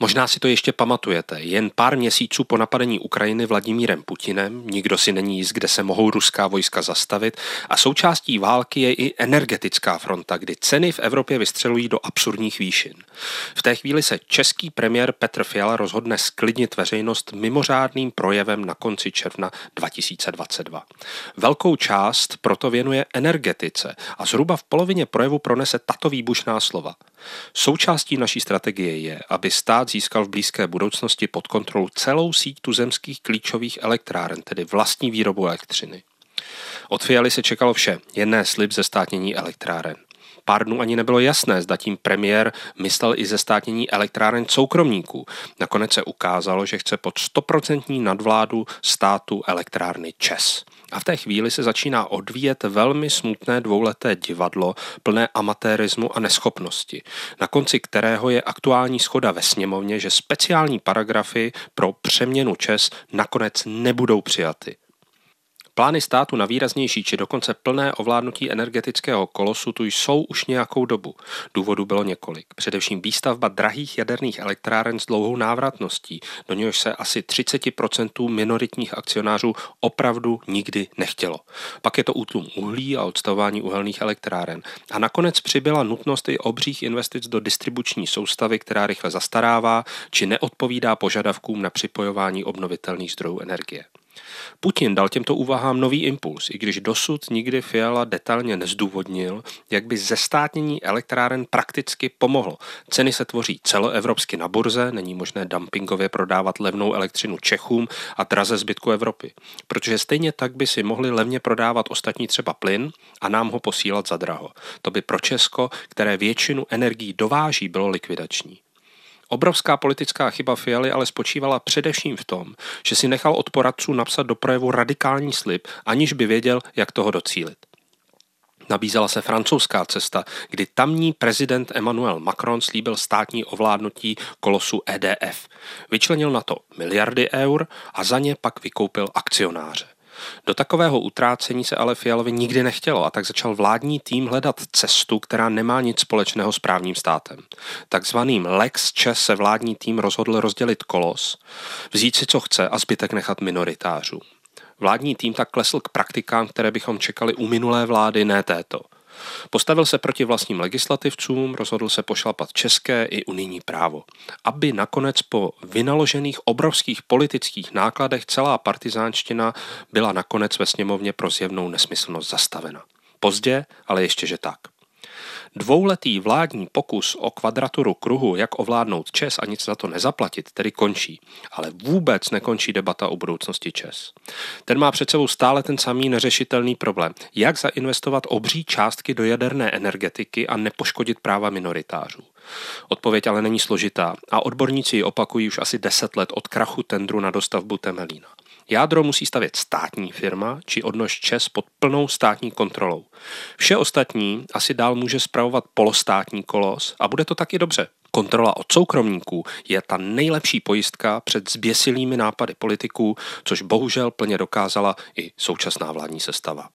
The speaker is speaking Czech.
Možná si to ještě pamatujete. Jen pár měsíců po napadení Ukrajiny Vladimírem Putinem, nikdo si není jist, kde se mohou ruská vojska zastavit a součástí války je i energetická fronta, kdy ceny v Evropě vystřelují do absurdních výšin. V té chvíli se český premiér Petr Fiala rozhodne sklidnit veřejnost mimořádným projevem na konci června 2022. Velkou část proto věnuje energetice a zhruba v polovině projevu pronese tato výbušná slova. Součástí naší strategie je, aby stát získal v blízké budoucnosti pod kontrolu celou síť tuzemských klíčových elektráren, tedy vlastní výrobu elektřiny. Od Fialy se čekalo vše, jen ne slib ze státnění elektráren. Pár dnů ani nebylo jasné, zda tím premiér myslel i ze státnění elektráren soukromníků. Nakonec se ukázalo, že chce pod 100% nadvládu státu elektrárny ČES. A v té chvíli se začíná odvíjet velmi smutné dvouleté divadlo plné amatérismu a neschopnosti, na konci kterého je aktuální schoda ve sněmovně, že speciální paragrafy pro přeměnu ČES nakonec nebudou přijaty. Plány státu na výraznější či dokonce plné ovládnutí energetického kolosu tu jsou už nějakou dobu. Důvodů bylo několik. Především výstavba drahých jaderných elektráren s dlouhou návratností, do něhož se asi 30% minoritních akcionářů opravdu nikdy nechtělo. Pak je to útlum uhlí a odstavování uhelných elektráren. A nakonec přibyla nutnost i obřích investic do distribuční soustavy, která rychle zastarává či neodpovídá požadavkům na připojování obnovitelných zdrojů energie. Putin dal těmto úvahám nový impuls, i když dosud nikdy Fiala detailně nezdůvodnil, jak by zestátnění elektráren prakticky pomohlo. Ceny se tvoří celoevropsky na burze, není možné dumpingově prodávat levnou elektřinu Čechům a draze zbytku Evropy. Protože stejně tak by si mohli levně prodávat ostatní třeba plyn a nám ho posílat za draho. To by pro Česko, které většinu energií dováží, bylo likvidační. Obrovská politická chyba Fialy ale spočívala především v tom, že si nechal od poradců napsat do projevu radikální slib, aniž by věděl, jak toho docílit. Nabízela se francouzská cesta, kdy tamní prezident Emmanuel Macron slíbil státní ovládnutí kolosu EDF. Vyčlenil na to miliardy eur a za ně pak vykoupil akcionáře. Do takového utrácení se ale Fialovi nikdy nechtělo a tak začal vládní tým hledat cestu, která nemá nic společného s právním státem. Takzvaným Lex Čes se vládní tým rozhodl rozdělit kolos, vzít si co chce a zbytek nechat minoritářů. Vládní tým tak klesl k praktikám, které bychom čekali u minulé vlády, ne této – Postavil se proti vlastním legislativcům, rozhodl se pošlapat české i unijní právo, aby nakonec po vynaložených obrovských politických nákladech celá partizánština byla nakonec ve sněmovně pro zjevnou nesmyslnost zastavena. Pozdě, ale ještě že tak. Dvouletý vládní pokus o kvadraturu kruhu, jak ovládnout ČES a nic za to nezaplatit, tedy končí. Ale vůbec nekončí debata o budoucnosti ČES. Ten má před sebou stále ten samý neřešitelný problém. Jak zainvestovat obří částky do jaderné energetiky a nepoškodit práva minoritářů. Odpověď ale není složitá a odborníci ji opakují už asi 10 let od krachu tendru na dostavbu Temelína. Jádro musí stavět státní firma či odnož ČES pod plnou státní kontrolou. Vše ostatní asi dál může spravovat polostátní kolos a bude to taky dobře. Kontrola od soukromníků je ta nejlepší pojistka před zběsilými nápady politiků, což bohužel plně dokázala i současná vládní sestava.